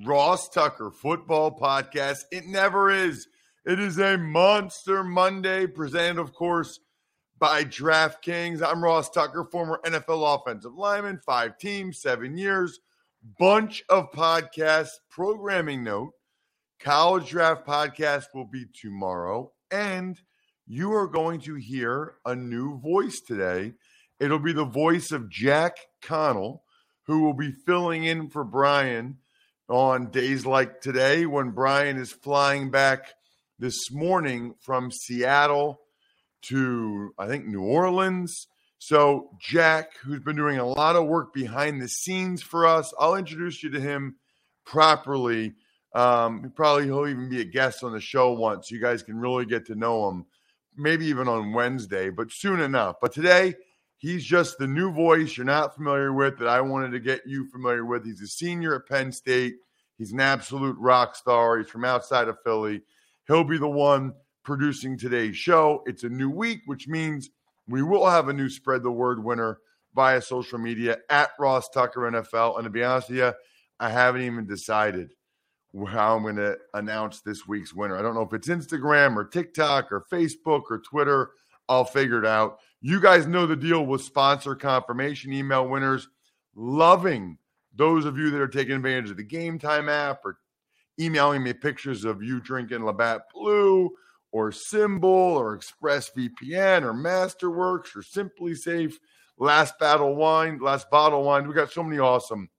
Ross Tucker football podcast. It never is. It is a Monster Monday, presented, of course, by DraftKings. I'm Ross Tucker, former NFL offensive lineman, five teams, seven years, bunch of podcasts. Programming note College Draft Podcast will be tomorrow, and you are going to hear a new voice today. It'll be the voice of Jack Connell, who will be filling in for Brian on days like today when Brian is flying back this morning from Seattle to, I think, New Orleans. So, Jack, who's been doing a lot of work behind the scenes for us, I'll introduce you to him properly. Um, probably he'll even be a guest on the show once. You guys can really get to know him, maybe even on Wednesday, but soon enough. But today, he's just the new voice you're not familiar with that I wanted to get you familiar with. He's a senior at Penn State. He's an absolute rock star. He's from outside of Philly. He'll be the one producing today's show. It's a new week, which means we will have a new spread the word winner via social media at Ross Tucker NFL. And to be honest with you, I haven't even decided how I'm going to announce this week's winner. I don't know if it's Instagram or TikTok or Facebook or Twitter. I'll figure it out. You guys know the deal with sponsor confirmation email winners. Loving those of you that are taking advantage of the Game Time app or emailing me pictures of you drinking Labatt Blue or Symbol or ExpressVPN or Masterworks or SimpliSafe, Last Battle Wine, Last Bottle Wine. We got so many awesome,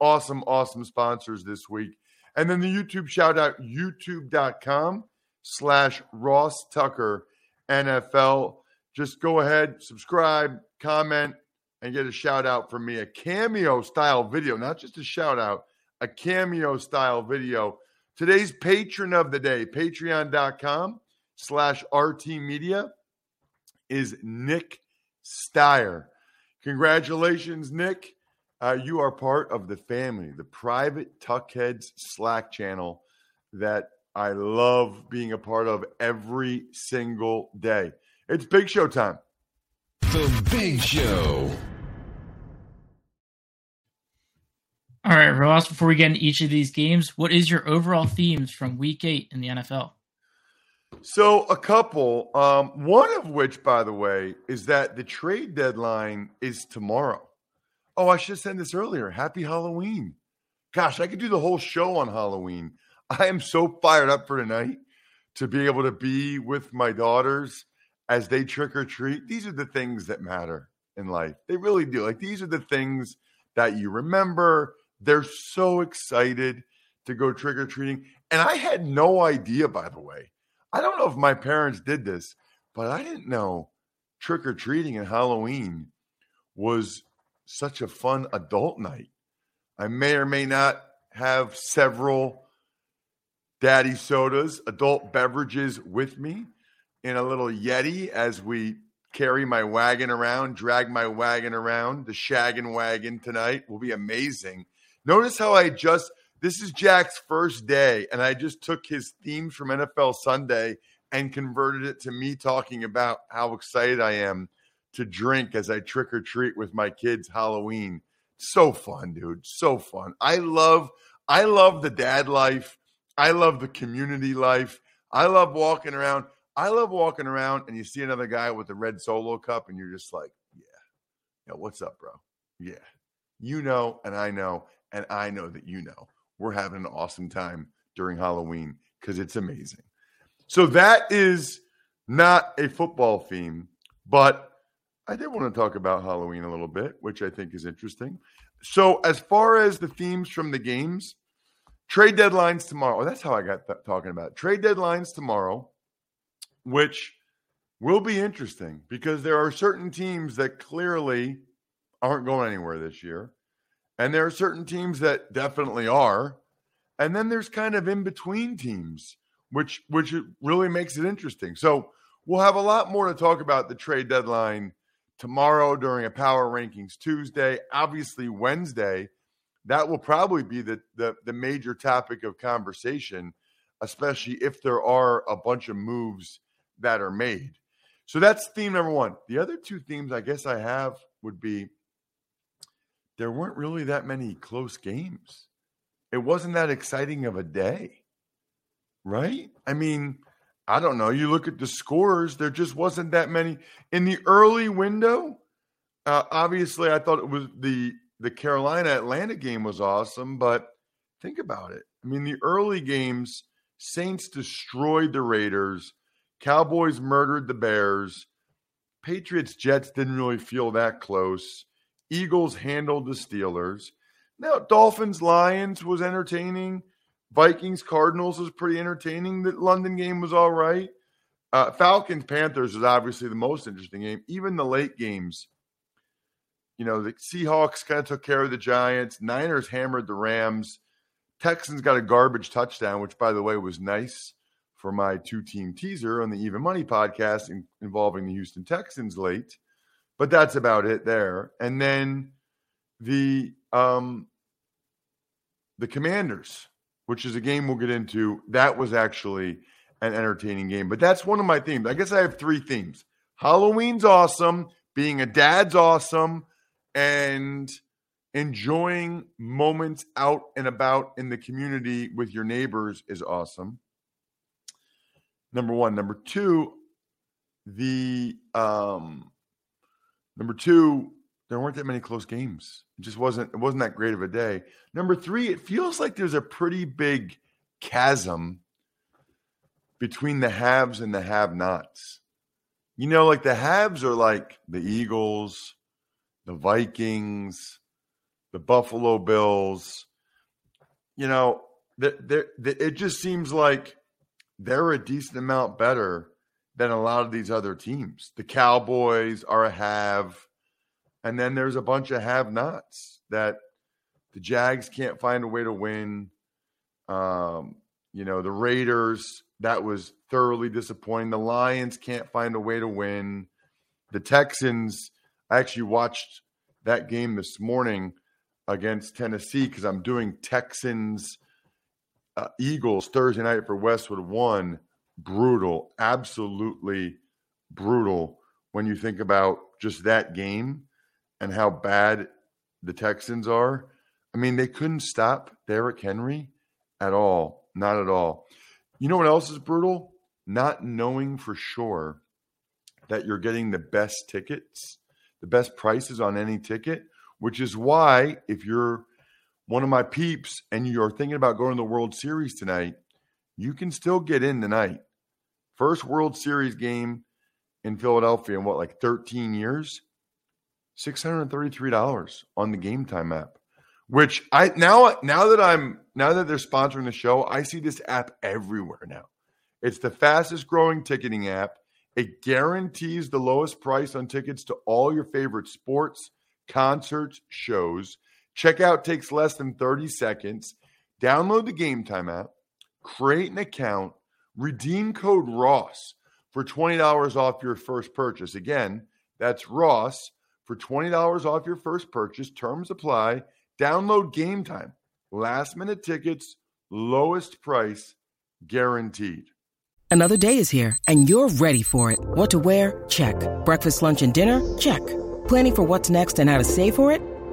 awesome, awesome sponsors this week. And then the YouTube shout out, youtube.com slash Ross Tucker NFL. Just go ahead, subscribe, comment, and get a shout out from me. A cameo style video, not just a shout out, a cameo style video. Today's patron of the day, patreon.com slash RT Media, is Nick Steyer. Congratulations, Nick. Uh, you are part of the family, the private Tuckheads Slack channel that I love being a part of every single day. It's big show time. The Big Show. All right, Ross, before we get into each of these games, what is your overall themes from week eight in the NFL? So, a couple. Um, one of which, by the way, is that the trade deadline is tomorrow. Oh, I should have said this earlier. Happy Halloween. Gosh, I could do the whole show on Halloween. I am so fired up for tonight to be able to be with my daughters as they trick or treat. These are the things that matter in life. They really do. Like, these are the things that you remember they're so excited to go trick or treating. And I had no idea, by the way. I don't know if my parents did this, but I didn't know trick or treating and Halloween was such a fun adult night. I may or may not have several daddy sodas, adult beverages with me in a little Yeti as we carry my wagon around, drag my wagon around. The shaggin' wagon tonight will be amazing. Notice how I just this is Jack's first day, and I just took his theme from NFL Sunday and converted it to me talking about how excited I am to drink as I trick or treat with my kids Halloween. So fun, dude. So fun. I love I love the dad life. I love the community life. I love walking around. I love walking around and you see another guy with a red solo cup and you're just like, yeah. Yeah, what's up, bro? Yeah. You know and I know and I know that you know. We're having an awesome time during Halloween because it's amazing. So that is not a football theme, but I did want to talk about Halloween a little bit, which I think is interesting. So, as far as the themes from the games, trade deadlines tomorrow. Oh, that's how I got th- talking about it. trade deadlines tomorrow, which will be interesting because there are certain teams that clearly aren't going anywhere this year, and there are certain teams that definitely are, and then there's kind of in between teams, which which really makes it interesting. So we'll have a lot more to talk about the trade deadline tomorrow during a power rankings Tuesday. Obviously, Wednesday, that will probably be the, the, the major topic of conversation, especially if there are a bunch of moves that are made. So that's theme number one. The other two themes I guess I have would be there weren't really that many close games. It wasn't that exciting of a day, right? I mean, I don't know. You look at the scores, there just wasn't that many in the early window. Uh, obviously, I thought it was the the Carolina Atlanta game was awesome, but think about it. I mean, the early games, Saints destroyed the Raiders, Cowboys murdered the Bears, Patriots Jets didn't really feel that close. Eagles handled the Steelers. Now, Dolphins Lions was entertaining. Vikings Cardinals was pretty entertaining. The London game was all right. Uh, Falcons Panthers was obviously the most interesting game. Even the late games, you know, the Seahawks kind of took care of the Giants. Niners hammered the Rams. Texans got a garbage touchdown, which, by the way, was nice for my two team teaser on the Even Money podcast in, involving the Houston Texans late. But that's about it there. And then the um, the Commanders which is a game we'll get into. That was actually an entertaining game. But that's one of my themes. I guess I have three themes. Halloween's awesome, being a dad's awesome, and enjoying moments out and about in the community with your neighbors is awesome. Number one. Number two, the um number two, there weren't that many close games. It just wasn't it wasn't that great of a day. Number three, it feels like there's a pretty big chasm between the haves and the have-nots. You know, like the haves are like the Eagles, the Vikings, the Buffalo Bills. You know, that there it just seems like they're a decent amount better than a lot of these other teams. The Cowboys are a have and then there's a bunch of have nots that the Jags can't find a way to win. Um, you know, the Raiders, that was thoroughly disappointing. The Lions can't find a way to win. The Texans, I actually watched that game this morning against Tennessee because I'm doing Texans uh, Eagles Thursday night for Westwood One. Brutal, absolutely brutal when you think about just that game and how bad the Texans are, I mean, they couldn't stop Derrick Henry at all. Not at all. You know what else is brutal? Not knowing for sure that you're getting the best tickets, the best prices on any ticket, which is why if you're one of my peeps and you're thinking about going to the World Series tonight, you can still get in tonight. First World Series game in Philadelphia in what, like 13 years? $633 on the game time app which i now now that i'm now that they're sponsoring the show i see this app everywhere now it's the fastest growing ticketing app it guarantees the lowest price on tickets to all your favorite sports concerts shows checkout takes less than 30 seconds download the game time app create an account redeem code ross for $20 off your first purchase again that's ross for $20 off your first purchase. Terms apply. Download game time. Last minute tickets, lowest price guaranteed. Another day is here, and you're ready for it. What to wear? Check. Breakfast, lunch, and dinner? Check. Planning for what's next and how to save for it?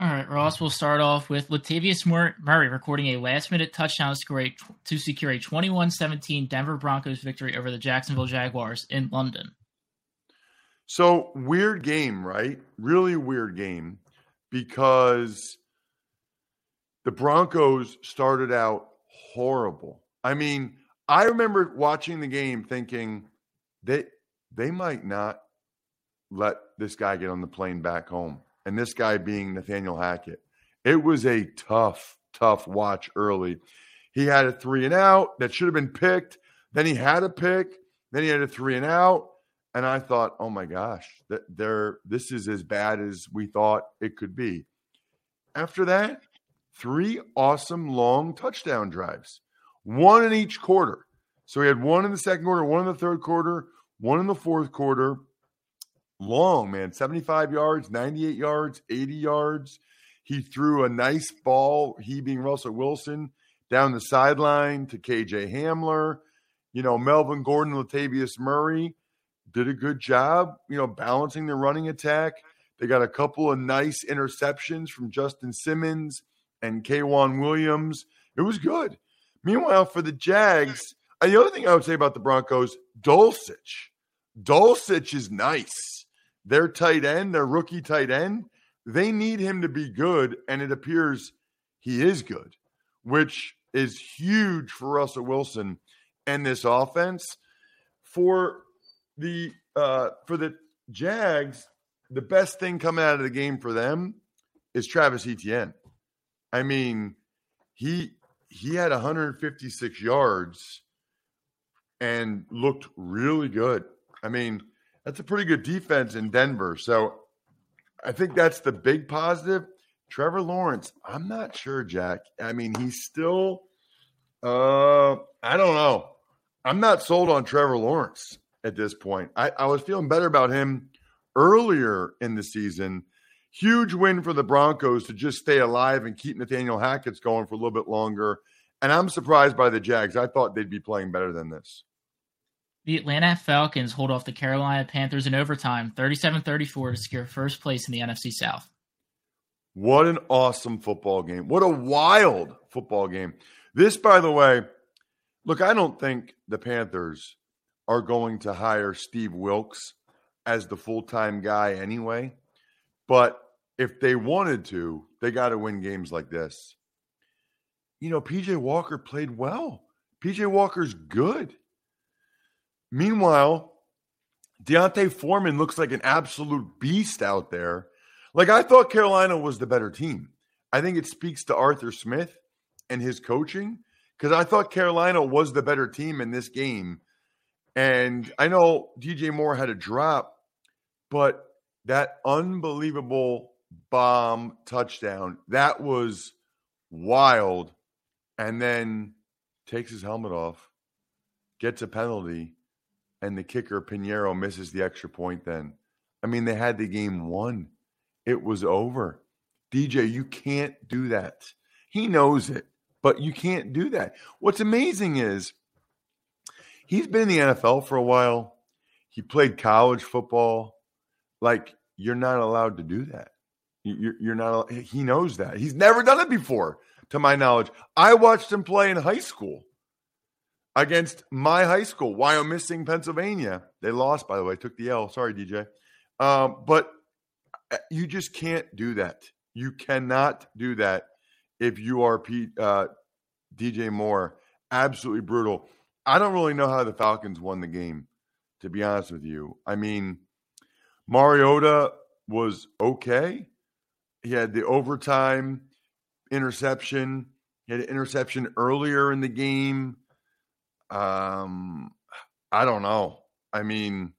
All right, Ross, we'll start off with Latavius Murray recording a last minute touchdown to secure a 21 17 Denver Broncos victory over the Jacksonville Jaguars in London. So, weird game, right? Really weird game because the Broncos started out horrible. I mean, I remember watching the game thinking they they might not let this guy get on the plane back home and this guy being Nathaniel Hackett. It was a tough, tough watch early. He had a three and out that should have been picked. Then he had a pick. Then he had a three and out. And I thought, oh my gosh, that there this is as bad as we thought it could be. After that, three awesome long touchdown drives, one in each quarter. So he had one in the second quarter, one in the third quarter, one in the fourth quarter long, man 75 yards, 98 yards, 80 yards. He threw a nice ball, he being Russell Wilson, down the sideline to KJ Hamler. You know, Melvin Gordon, Latavius Murray did a good job, you know, balancing the running attack. They got a couple of nice interceptions from Justin Simmons and K'Waun Williams. It was good. Meanwhile, for the Jags, the other thing I would say about the Broncos, Dulcich. Dulcich is nice their tight end, their rookie tight end, they need him to be good. And it appears he is good, which is huge for Russell Wilson and this offense. For the uh, for the Jags, the best thing coming out of the game for them is Travis Etienne. I mean, he he had 156 yards and looked really good. I mean, that's a pretty good defense in Denver. So I think that's the big positive. Trevor Lawrence, I'm not sure, Jack. I mean, he's still uh I don't know. I'm not sold on Trevor Lawrence at this point. I, I was feeling better about him earlier in the season. Huge win for the Broncos to just stay alive and keep Nathaniel Hackett's going for a little bit longer. And I'm surprised by the Jags. I thought they'd be playing better than this. The Atlanta Falcons hold off the Carolina Panthers in overtime, 37-34 to secure first place in the NFC South. What an awesome football game. What a wild football game. This, by the way, look, I don't think the Panthers are going to hire Steve Wilks as the full time guy anyway. But if they wanted to, they got to win games like this. You know, PJ Walker played well. PJ Walker's good. Meanwhile, D'Onta Foreman looks like an absolute beast out there. Like I thought Carolina was the better team. I think it speaks to Arthur Smith and his coaching because I thought Carolina was the better team in this game. And I know DJ Moore had a drop, but that unbelievable bomb touchdown, that was wild. And then takes his helmet off, gets a penalty, and the kicker Piñeiro misses the extra point then. I mean, they had the game won. It was over. DJ, you can't do that. He knows it, but you can't do that. What's amazing is he's been in the NFL for a while. He played college football. Like, you're not allowed to do that. You're, you're not, he knows that. He's never done it before, to my knowledge. I watched him play in high school against my high school, Wyomissing, Pennsylvania. They lost, by the way, took the L. Sorry, DJ. Um, but uh, you just can't do that. You cannot do that if you are Pete, uh, DJ Moore. Absolutely brutal. I don't really know how the Falcons won the game, to be honest with you. I mean, Mariota was okay. He had the overtime interception. He had an interception earlier in the game. Um, I don't know. I mean,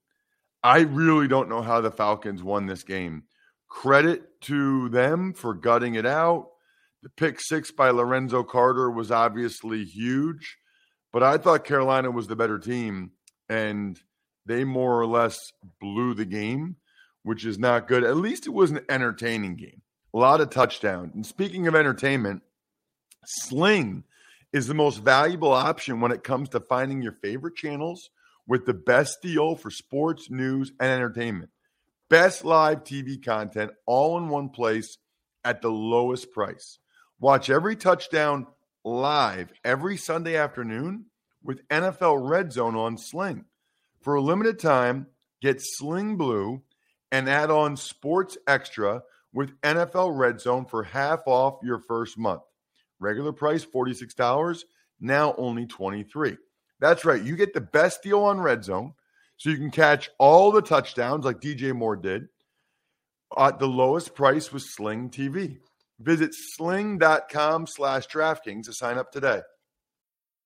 I really don't know how the Falcons won this game. Credit to them for gutting it out. The pick six by Lorenzo Carter was obviously huge, but I thought Carolina was the better team, and they more or less blew the game, which is not good. At least it was an entertaining game. A lot of touchdowns. And speaking of entertainment, Sling is the most valuable option when it comes to finding your favorite channels with the best deal for sports, news, and entertainment. Best live TV content all in one place at the lowest price. Watch every touchdown live every Sunday afternoon with NFL Red Zone on Sling. For a limited time, get Sling Blue and add on Sports Extra with NFL Red Zone for half off your first month. Regular price $46, now only 23. That's right, you get the best deal on Red Zone so you can catch all the touchdowns like DJ Moore did at the lowest price with Sling TV. Visit sling.com slash DraftKings to sign up today.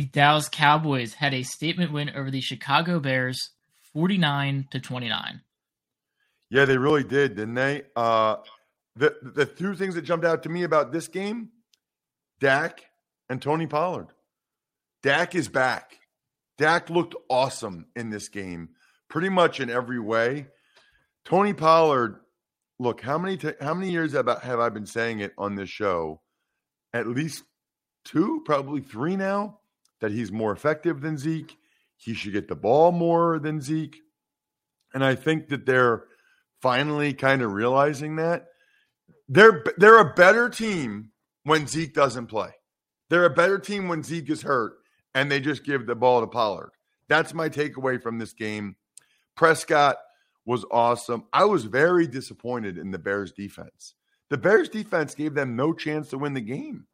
The Dallas Cowboys had a statement win over the Chicago Bears, forty-nine to twenty-nine. Yeah, they really did, didn't they? Uh, the the two things that jumped out to me about this game, Dak and Tony Pollard. Dak is back. Dak looked awesome in this game, pretty much in every way. Tony Pollard, look how many t- how many years I, have I been saying it on this show? At least two, probably three now that he's more effective than Zeke. He should get the ball more than Zeke. And I think that they're finally kind of realizing that. They're they're a better team when Zeke doesn't play. They're a better team when Zeke is hurt and they just give the ball to Pollard. That's my takeaway from this game. Prescott was awesome. I was very disappointed in the Bears defense. The Bears defense gave them no chance to win the game.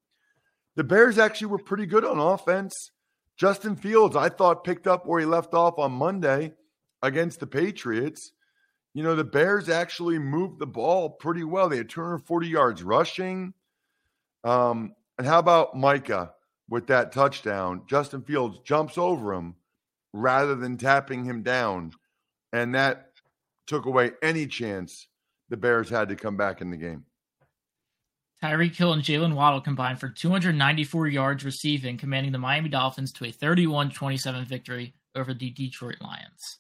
The Bears actually were pretty good on offense. Justin Fields, I thought, picked up where he left off on Monday against the Patriots. You know, the Bears actually moved the ball pretty well. They had 240 yards rushing. Um, and how about Micah with that touchdown? Justin Fields jumps over him rather than tapping him down. And that took away any chance the Bears had to come back in the game. Tyreek Hill and Jalen Waddle combined for 294 yards receiving, commanding the Miami Dolphins to a 31 27 victory over the Detroit Lions.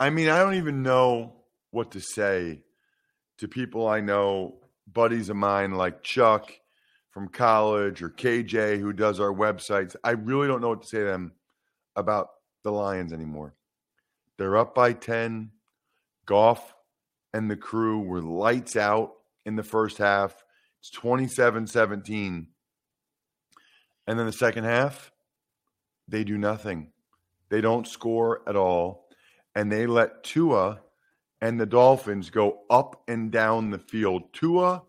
I mean, I don't even know what to say to people I know, buddies of mine like Chuck from college or KJ who does our websites. I really don't know what to say to them about the Lions anymore. They're up by 10. Goff and the crew were lights out in the first half. It's 27 17. And then the second half, they do nothing. They don't score at all. And they let Tua and the Dolphins go up and down the field. Tua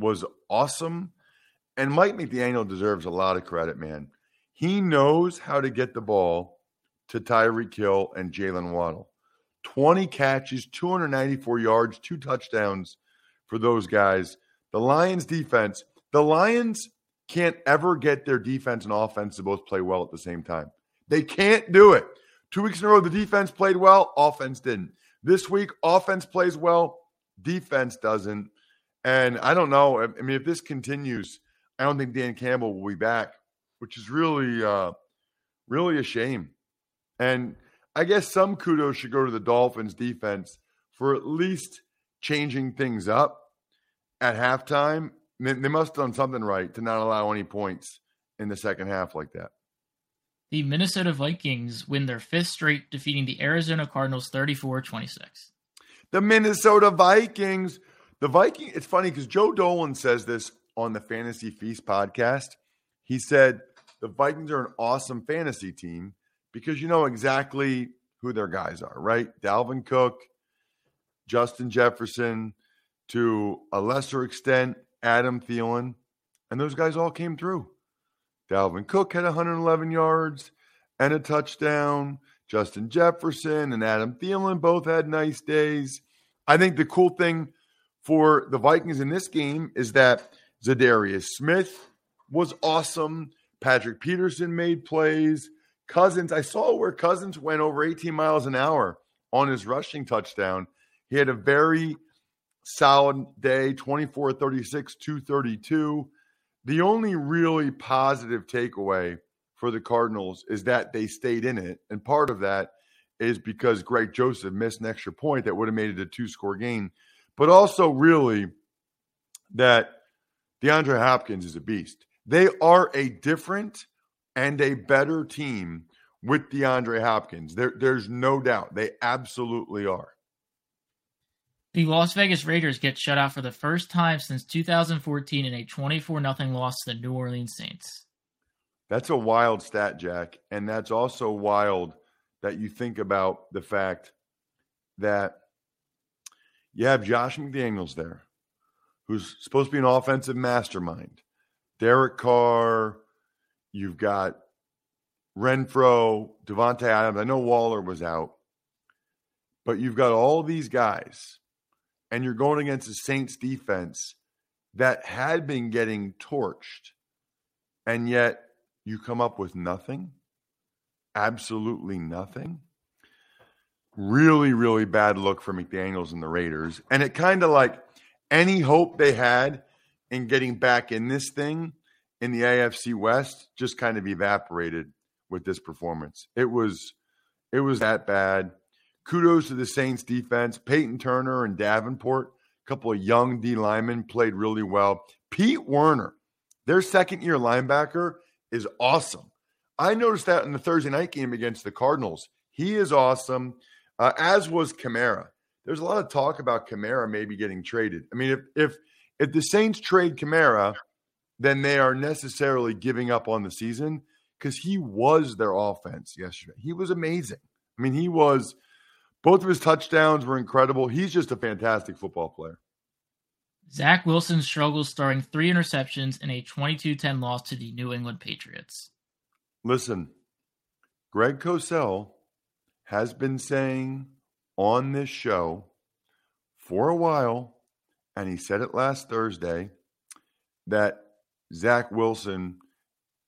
was awesome. And Mike McDaniel deserves a lot of credit, man. He knows how to get the ball to Tyreek Hill and Jalen Waddle. 20 catches, 294 yards, two touchdowns for those guys. The Lions defense, the Lions can't ever get their defense and offense to both play well at the same time. They can't do it. Two weeks in a row, the defense played well, offense didn't. This week, offense plays well, defense doesn't. And I don't know. I mean, if this continues, I don't think Dan Campbell will be back, which is really, uh, really a shame. And I guess some kudos should go to the Dolphins defense for at least changing things up at halftime, they, must have done something right to not allow any points in the second half like that. The Minnesota Vikings win their fifth straight, defeating the Arizona Cardinals 34 26. The Minnesota Vikings. The Viking, it's funny because Joe Dolan says this on the Fantasy Feast podcast. He said the Vikings are an awesome fantasy team because you know exactly who their guys are, right? Dalvin Cook, Justin Jefferson, to a lesser extent, Adam Thielen. And those guys all came through. Dalvin Cook had 111 yards and a touchdown. Justin Jefferson and Adam Thielen both had nice days. I think the cool thing for the Vikings in this game is that Za'Darius Smith was awesome. Patrick Peterson made plays. Cousins, I saw where Cousins went over 18 miles an hour on his rushing touchdown. He had a very solid day 24 36, 232. The only really positive takeaway for the Cardinals is that they stayed in it. And part of that is because Greg Joseph missed an extra point that would have made it a two score game, but also really that DeAndre Hopkins is a beast. They are a different and a better team with DeAndre Hopkins. There, there's no doubt. They absolutely are. The Las Vegas Raiders get shut out for the first time since 2014 in a 24 0 loss to the New Orleans Saints. That's a wild stat, Jack. And that's also wild that you think about the fact that you have Josh McDaniels there, who's supposed to be an offensive mastermind. Derek Carr, you've got Renfrow, Davante Adams. I know Waller was out, but you've got all these guys, and you're going against the Saints defense that had been getting torched, and yet you come up with nothing, absolutely nothing. Really, really bad look for McDaniels and the Raiders. And it kind of like any hope they had in getting back in this thing in the AFC West just kind of evaporated with this performance. It was it was that bad. Kudos to the Saints defense. Peyton Turner and Davenport, a couple of young D linemen played really well. Pete Werner, their second year linebacker, is awesome. I noticed that in the Thursday night game against the Cardinals. He is awesome, uh, as was Kamara. There's a lot of talk about Kamara maybe getting traded. I mean, if if if the Saints trade Kamara, then they are necessarily giving up on the season because he was their offense yesterday. He was amazing. I mean, he was both of his touchdowns were incredible. He's just a fantastic football player. Zach Wilson struggles throwing three interceptions in a 22 10 loss to the New England Patriots. Listen, Greg Cosell has been saying on this show for a while, and he said it last Thursday, that Zach Wilson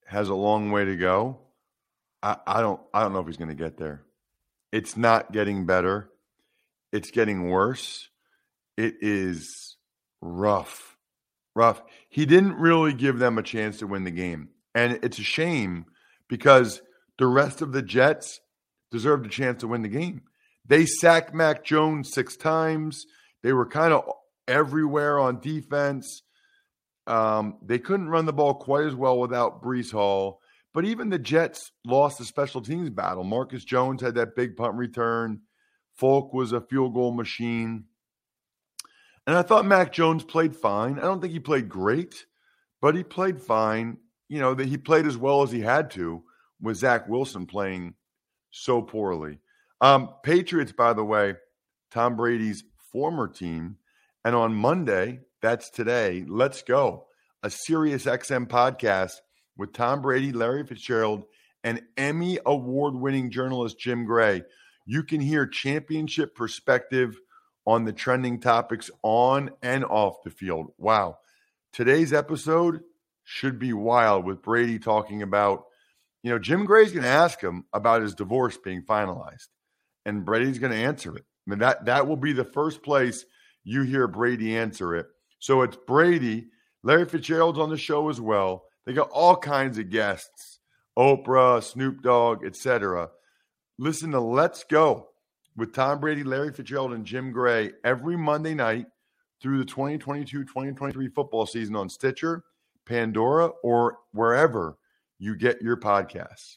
has a long way to go. I, I don't I don't know if he's going to get there. It's not getting better. It's getting worse. It is rough. Rough. He didn't really give them a chance to win the game. And it's a shame because the rest of the Jets deserved a chance to win the game. They sacked Mac Jones six times. They were kind of everywhere on defense. Um, they couldn't run the ball quite as well without Breece Hall. But even the Jets lost the special teams battle. Marcus Jones had that big punt return. Folk was a field goal machine. And I thought Mac Jones played fine. I don't think he played great, but he played fine. You know, that he played as well as he had to with Zach Wilson playing so poorly. Um, Patriots, by the way, Tom Brady's former team. And on Monday, that's today, let's go. A Sirius XM podcast with Tom Brady, Larry Fitzgerald, and Emmy award winning journalist Jim Gray. You can hear championship perspective on the trending topics on and off the field. Wow. Today's episode should be wild with Brady talking about, you know, Jim Gray's going to ask him about his divorce being finalized, and Brady's going to answer it. I mean, that, that will be the first place you hear Brady answer it. So it's Brady. Larry Fitzgerald's on the show as well. They got all kinds of guests Oprah, Snoop Dogg, etc. Listen to Let's Go with Tom Brady, Larry Fitzgerald, and Jim Gray every Monday night through the 2022 2023 football season on Stitcher, Pandora, or wherever you get your podcasts.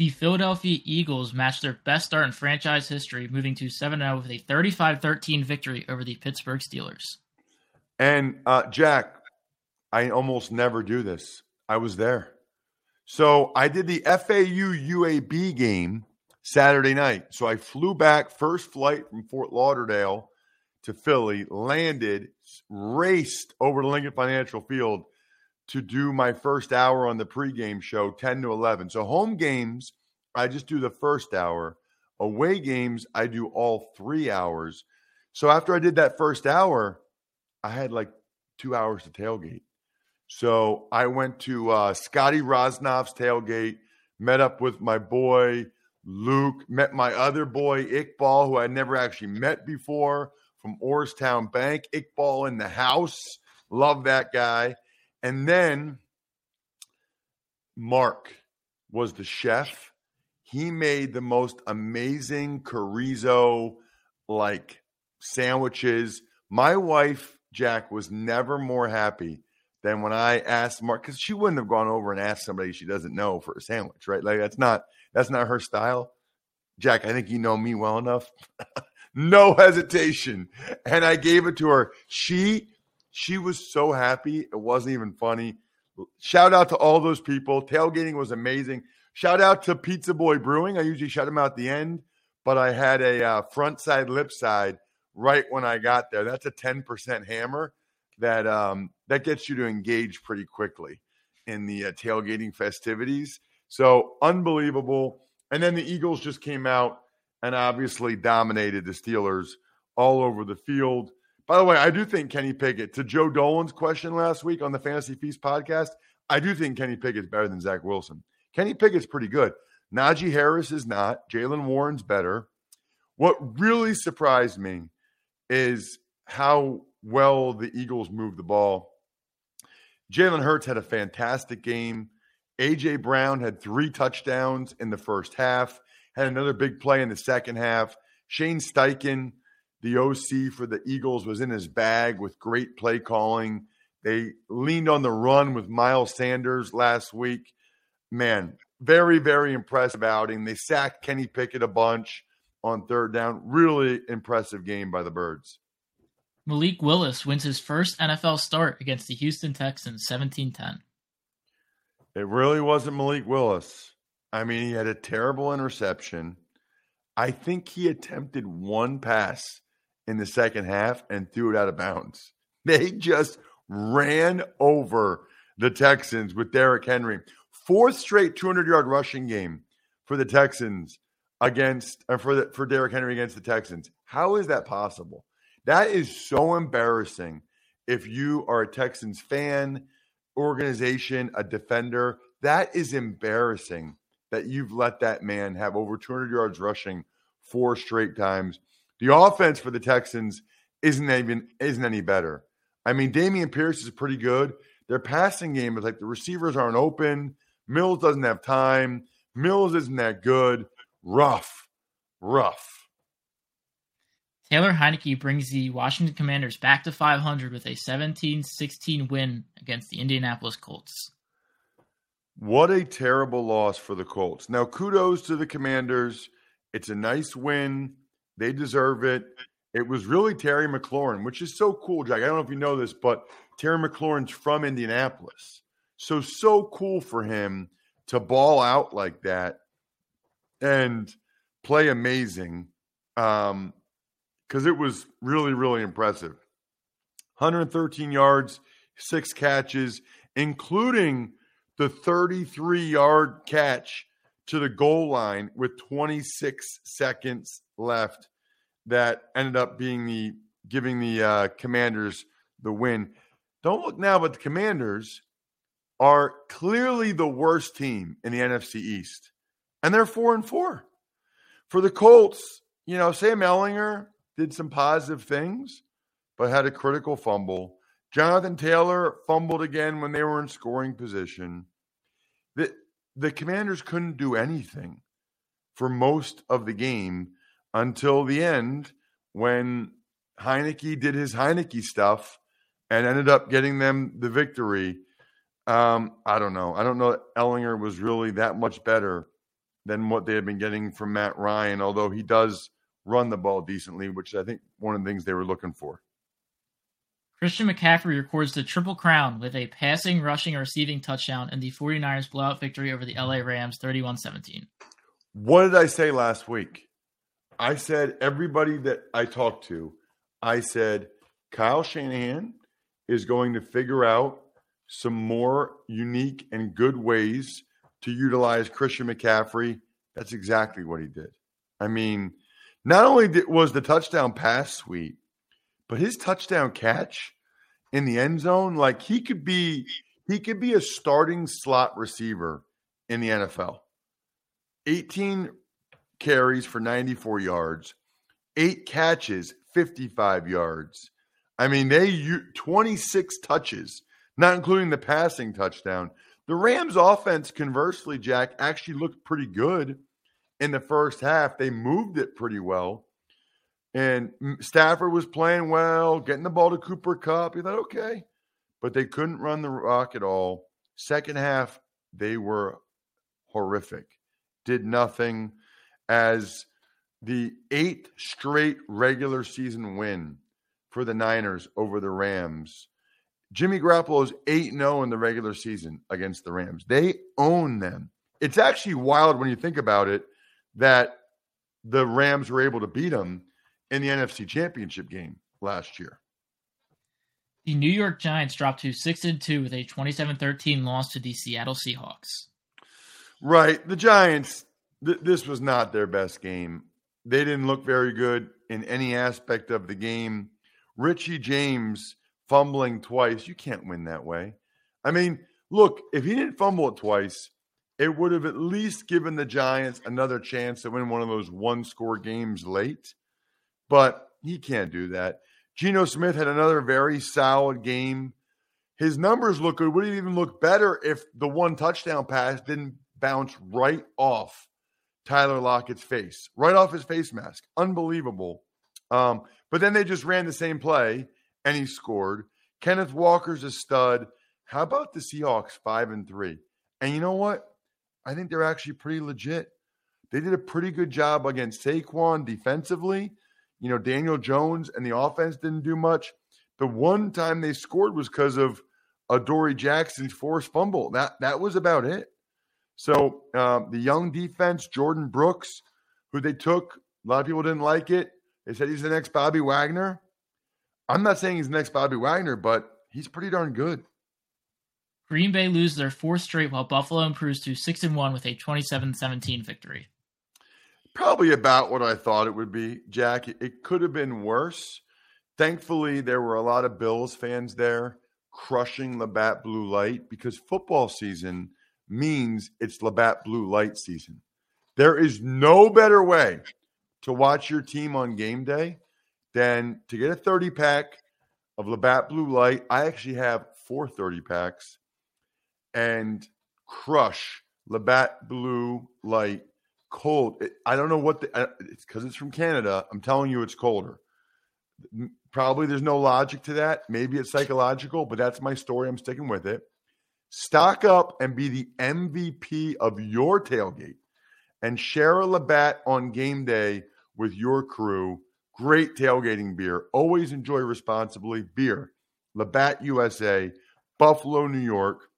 The Philadelphia Eagles matched their best start in franchise history, moving to 7 0 with a 35 13 victory over the Pittsburgh Steelers. And uh, Jack, I almost never do this. I was there. So I did the FAU UAB game Saturday night. So I flew back, first flight from Fort Lauderdale to Philly, landed, raced over to Lincoln Financial Field to do my first hour on the pregame show, 10 to 11. So home games, I just do the first hour. Away games, I do all three hours. So after I did that first hour, I had like two hours to tailgate. So I went to uh, Scotty Rosnoff's tailgate, met up with my boy Luke, met my other boy Iqbal, who I never actually met before from Orrstown Bank. Iqbal in the house. Love that guy. And then Mark was the chef. He made the most amazing chorizo like sandwiches. My wife, Jack, was never more happy than when I asked Mark because she wouldn't have gone over and asked somebody she doesn't know for a sandwich, right? Like that's not that's not her style. Jack, I think you know me well enough. no hesitation. And I gave it to her. She she was so happy. It wasn't even funny. Shout out to all those people. Tailgating was amazing. Shout out to Pizza Boy Brewing. I usually shut them out at the end, but I had a uh, front side lip side right when I got there. That's a 10% hammer that um, that gets you to engage pretty quickly in the uh, tailgating festivities. So unbelievable. And then the Eagles just came out and obviously dominated the Steelers all over the field. By the way, I do think Kenny Pickett, to Joe Dolan's question last week on the Fantasy Feast podcast, I do think Kenny Pickett's better than Zach Wilson. Kenny Pickett's pretty good. Najee Harris is not. Jaylen Warren's better. What really surprised me is how well the Eagles moved the ball. Jalen Hurts had a fantastic game. A.J. Brown had three touchdowns in the first half, had another big play in the second half. Shane Steichen the OC for the Eagles was in his bag with great play calling. They leaned on the run with Miles Sanders last week. Man, very, very impressive outing. They sacked Kenny Pickett a bunch on third down. Really impressive game by the Birds. Malik Willis wins his first NFL start against the Houston Texans 17 10. It really wasn't Malik Willis. I mean, he had a terrible interception. I think he attempted one pass in the second half and threw it out of bounds. They just ran over the Texans with Derrick Henry. Fourth straight 200 yard rushing game for the Texans against uh, for the, for Derrick Henry against the Texans. How is that possible? That is so embarrassing. If you are a Texans fan, organization, a defender, that is embarrassing that you've let that man have over 200 yards rushing four straight times. The offense for the Texans isn't even isn't any better. I mean, Dameon Pierce is pretty good. Their passing game is like the receivers aren't open. Mills doesn't have time. Mills isn't that good. Rough, rough. Taylor Heinicke brings the Washington Commanders back to 500 with a 17 16 win against the Indianapolis Colts. What a terrible loss for the Colts. Now, kudos to the Commanders. It's a nice win. They deserve it. It was really Terry McLaurin, which is so cool, Jack. I don't know if you know this, but Terry McLaurin's from Indianapolis. So, so cool for him to ball out like that and play amazing. Um, because it was really, really impressive. 113 yards, six catches, including the 33 yard catch to the goal line with 26 seconds left that ended up being the giving the uh, Commanders the win. Don't look now, but the Commanders are clearly the worst team in the NFC East. and they're four and four. For the Colts, you know, Sam Ehlinger did some positive things, but had a critical fumble. Jonathan Taylor fumbled again when they were in scoring position. The, the commanders couldn't do anything for most of the game until the end when Heinicke did his Heinicke stuff and ended up getting them the victory. Um, I don't know. I don't know that Ehlinger was really that much better than what they had been getting from Matt Ryan, although he does run the ball decently, which I think one of the things they were looking for. Christian McCaffrey records the triple crown with a passing, rushing, and receiving touchdown in the 49ers blowout victory over the LA Rams 31 17. What did I say last week? I said everybody that I talked to, I said Kyle Shanahan is going to figure out some more unique and good ways to utilize Christian McCaffrey. That's exactly what he did. I mean, not only was the touchdown pass sweet, but his touchdown catch in the end zone, like he could be, he could be a starting slot receiver in the NFL. 18 carries for 94 yards, eight catches, 55 yards. I mean, they 26 touches, not including the passing touchdown. The Rams offense, conversely, Jack, actually looked pretty good in the first half. They moved it pretty well. And Stafford was playing well, getting the ball to Cooper Kupp. You thought, okay. But they couldn't run the rock at all. Second half, they were horrific. Did nothing as the eighth straight regular season win for the Niners over the Rams. Jimmy Garoppolo is 8 0 in the regular season against the Rams. They own them. It's actually wild when you think about it that the Rams were able to beat them in the NFC Championship game last year. The New York Giants dropped to 6 and 2 with a 27-13 loss to the Seattle Seahawks. Right, the Giants th- this was not their best game. They didn't look very good in any aspect of the game. Richie James fumbling twice, you can't win that way. I mean, look, if he didn't fumble it twice, it would have at least given the Giants another chance to win one of those one score games late but he can't do that. Geno Smith had another very solid game. His numbers look good. Would it even look better if the one touchdown pass didn't bounce right off Tyler Lockett's face, right off his face mask? Unbelievable. Um, but then they just ran the same play and he scored. Kenneth Walker's a stud. How about the Seahawks five and three? And you know what? I think they're actually pretty legit. They did a pretty good job against Saquon defensively. You know, Daniel Jones and the offense didn't do much. The one time they scored was because of Adoree' Jackson's forced fumble. That that was about it. So um, the young defense, Jordyn Brooks, who they took, a lot of people didn't like it. They said he's the next Bobby Wagner. I'm not saying he's the next Bobby Wagner, but he's pretty darn good. Green Bay loses their fourth straight while Buffalo improves to 6 and 1 with a 27-17 victory. Probably about what I thought it would be, Jack. It could have been worse. Thankfully, there were a lot of Bills fans there crushing Labatt Blue Light because football season means it's Labatt Blue Light season. There is no better way to watch your team on game day than to get a 30 pack of Labatt Blue Light. I actually have four 30 packs and crush Labatt Blue Light cold. I don't know what the, it's because it's from Canada. I'm telling you, it's colder. Probably there's no logic to that. Maybe it's psychological, but that's my story. I'm sticking with it. Stock up and be the MVP of your tailgate and share a Labatt on game day with your crew. Great tailgating beer. Always enjoy responsibly. Beer, Labatt USA, Buffalo, New York.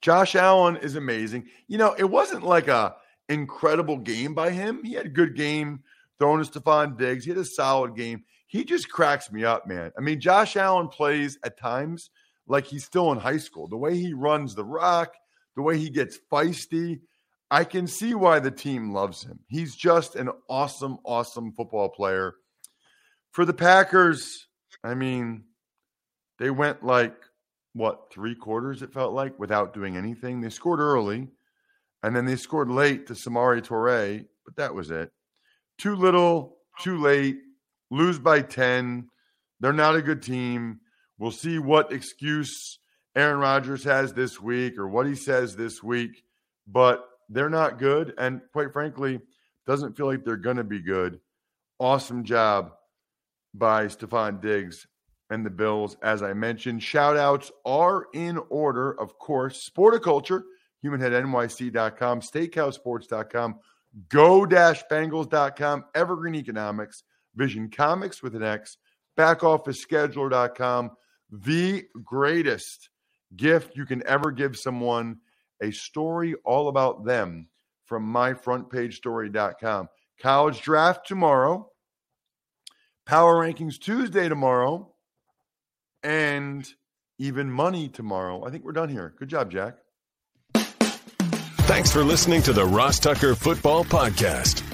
Josh Allen is amazing. You know, it wasn't like a incredible game by him. He had a good game throwing to Stefon Diggs. He had a solid game. He just cracks me up, man. I mean, Josh Allen plays at times like he's still in high school. The way he runs the rock, the way he gets feisty, I can see why the team loves him. He's just an awesome, awesome football player. For the Packers, I mean, they went like what three quarters it felt like without doing anything. They scored early And then they scored late to Samori Toure, but that was it. Too little, too late, lose by 10. They're not a good team. We'll see what excuse Aaron Rodgers has this week or what he says this week, but they're not good. And quite frankly, doesn't feel like they're going to be good. Awesome job by Stefon Diggs and the Bills. As I mentioned, shout outs are in order, of course. Sporticulture, humanheadnyc.com, steakhousesports.com, go-bengals.com, Evergreen Economics, Vision Comics with an X, backofficescheduler.com, the greatest gift you can ever give someone, a story all about them from myfrontpagestory.com. College draft tomorrow, power rankings Tuesday tomorrow, and even money tomorrow. I think we're done here. Good job, Jack. Thanks for listening to the Ross Tucker Football Podcast.